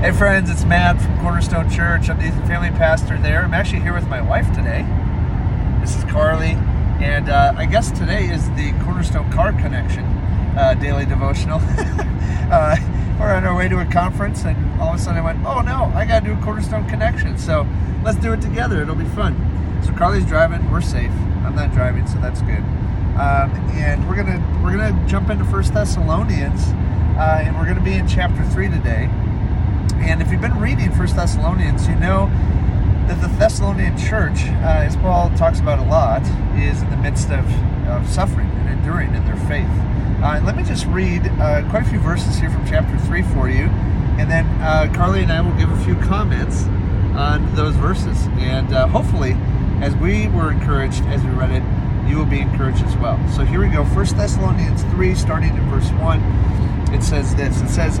Hey friends, it's Matt from Cornerstone Church. I'm the family pastor there. I'm actually here with my wife today. This is Carly, and uh, I guess today is the Cornerstone Car Connection uh, daily devotional. uh, we're on our way to a conference, and all of a sudden I went, "Oh no, I got to do a Cornerstone Connection." So let's do it together. It'll be fun. So Carly's driving. We're safe. I'm not driving, so that's good. Um, and we're gonna we're gonna jump into First Thessalonians, uh, and we're gonna be in chapter three today. And if you've been reading First Thessalonians, you know that the Thessalonian church, uh, as Paul talks about a lot, is in the midst of, of suffering and enduring in their faith. Uh, let me just read uh, quite a few verses here from chapter 3 for you, and then uh, Carly and I will give a few comments on those verses. And uh, hopefully, as we were encouraged as we read it, you will be encouraged as well. So here we go. First Thessalonians 3, starting in verse 1, it says this. It says,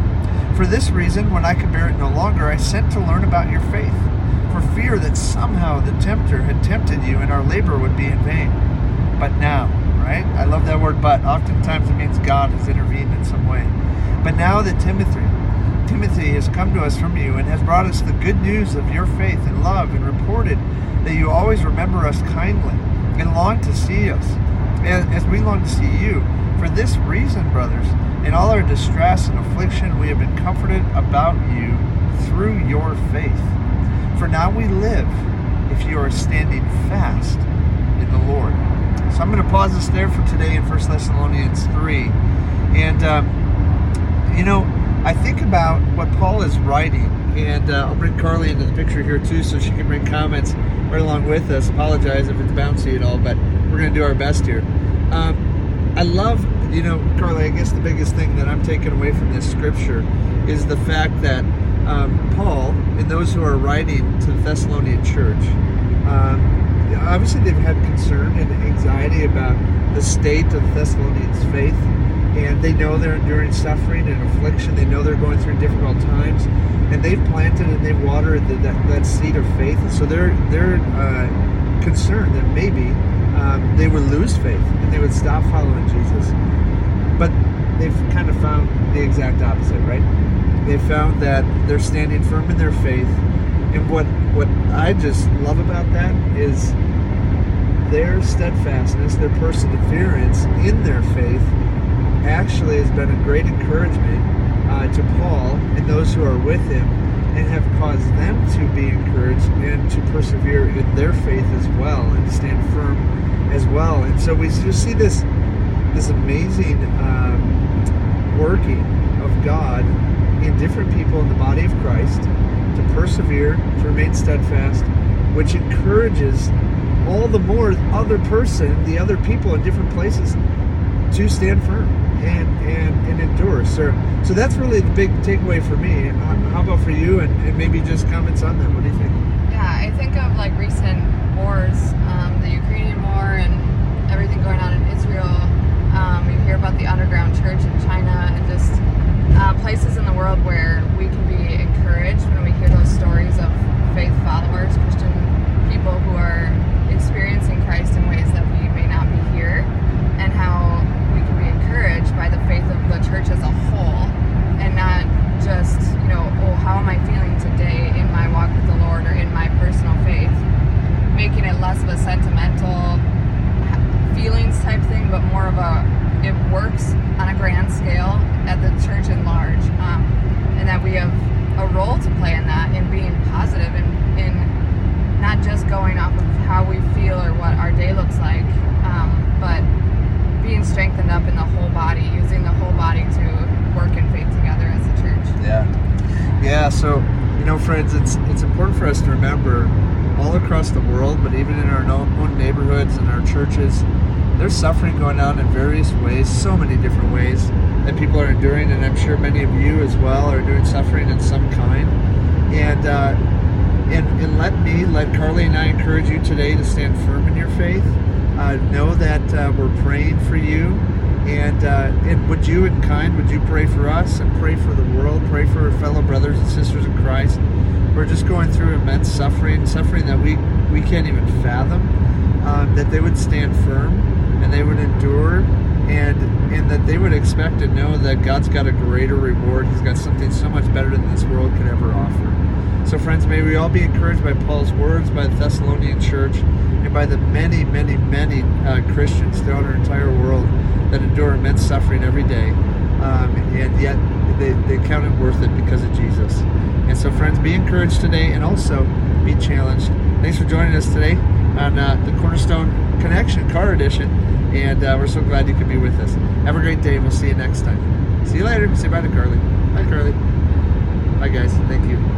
For this reason, when I could bear it no longer, I sent to learn about your faith, for fear that somehow the tempter had tempted you and our labor would be in vain. But now, right? I love that word but. Oftentimes it means God has intervened in some way. But now that Timothy, Timothy has come to us from you and has brought us the good news of your faith and love and reported that you always remember us kindly and long to see us as we long to see you. For this reason, brothers, in all our distress and affliction, we have been comforted about you through your faith. For now we live if you are standing fast in the Lord. So I'm going to pause this there for today in 1 Thessalonians 3. And, um, you know, I think about what Paul is writing, and uh, I'll bring Carly into the picture here too so she can bring comments right along with us. Apologize if it's bouncy at all, but we're going to do our best here. Um, I love, you know, Carly, I guess the biggest thing that I'm taking away from this scripture is the fact that um, Paul and those who are writing to the Thessalonian church, um, obviously they've had concern and anxiety about the state of Thessalonians' faith, and they know they're enduring suffering and affliction. They know they're going through difficult times, and they've planted and they've watered the, that, that seed of faith. So they're they're uh, concerned that maybe um, they would lose faith and they would stop following Jesus. But they've kind of found the exact opposite, right? They found that they're standing firm in their faith. And what, what I just love about that is their steadfastness, their perseverance in their faith actually has been a great encouragement uh, to Paul and those who are with him and have caused them to be encouraged and to persevere in their faith as well and to stand firm as well. And so we just see this this amazing um, working of God in different people in the body of Christ to persevere, to remain steadfast, which encourages all the more other person, the other people in different places to stand firm and and, and endure. So so that's really the big takeaway for me. How about for you? And, and maybe just comments on that. What do you think? Yeah, I think of like recent wars, um, the Ukrainian war and everything going on in Israel. Um, you hear about the underground church in China and just uh, places in the world where we can be encouraged when we hear those stories of faith followers, Christian people who are experiencing Christ in ways that we may not be here, and how we can be encouraged by the faith of the church as a whole, and not just, you know, oh, how am I feeling today in my walk with the Lord or in my personal faith, of a sentimental feelings type thing, but more of a it works on a grand scale at the church in large, um, and that we have a role to play in that in being positive and in not just going off of how we feel or what our day looks like, um, but being strengthened up in the whole body, using the whole body to work in faith together as a church. Yeah, yeah. So you know, friends, it's it's important for us to remember all across the world, but even in our own neighborhoods and our churches, there's suffering going on in various ways, so many different ways that people are enduring, and I'm sure many of you as well are doing suffering in some kind uh, and and let me, let Carly and I encourage you today to stand firm in your faith. Uh, know that uh, we're praying for you, and uh, and would you, in kind, would you pray for us and pray for the world, pray for our fellow brothers and sisters in Christ. We're just going through immense suffering, suffering that we we can't even fathom. Um, that they would stand firm and they would endure and and that they would expect to know that God's got a greater reward. He's got something so much better than this world could ever offer. So, friends, may we all be encouraged by Paul's words, by the Thessalonian church, and by the many, many, many uh, Christians throughout our entire world that endure immense suffering every day, um, and yet they, they count it worth it because of Jesus. And so, friends, be encouraged today and also be challenged. Thanks for joining us today on uh, the Cornerstone Connection Car Edition, and uh, we're so glad you could be with us. Have a great day, and we'll see you next time. See you later. Say bye to Carly. Bye, Carly. Bye, guys. Thank you.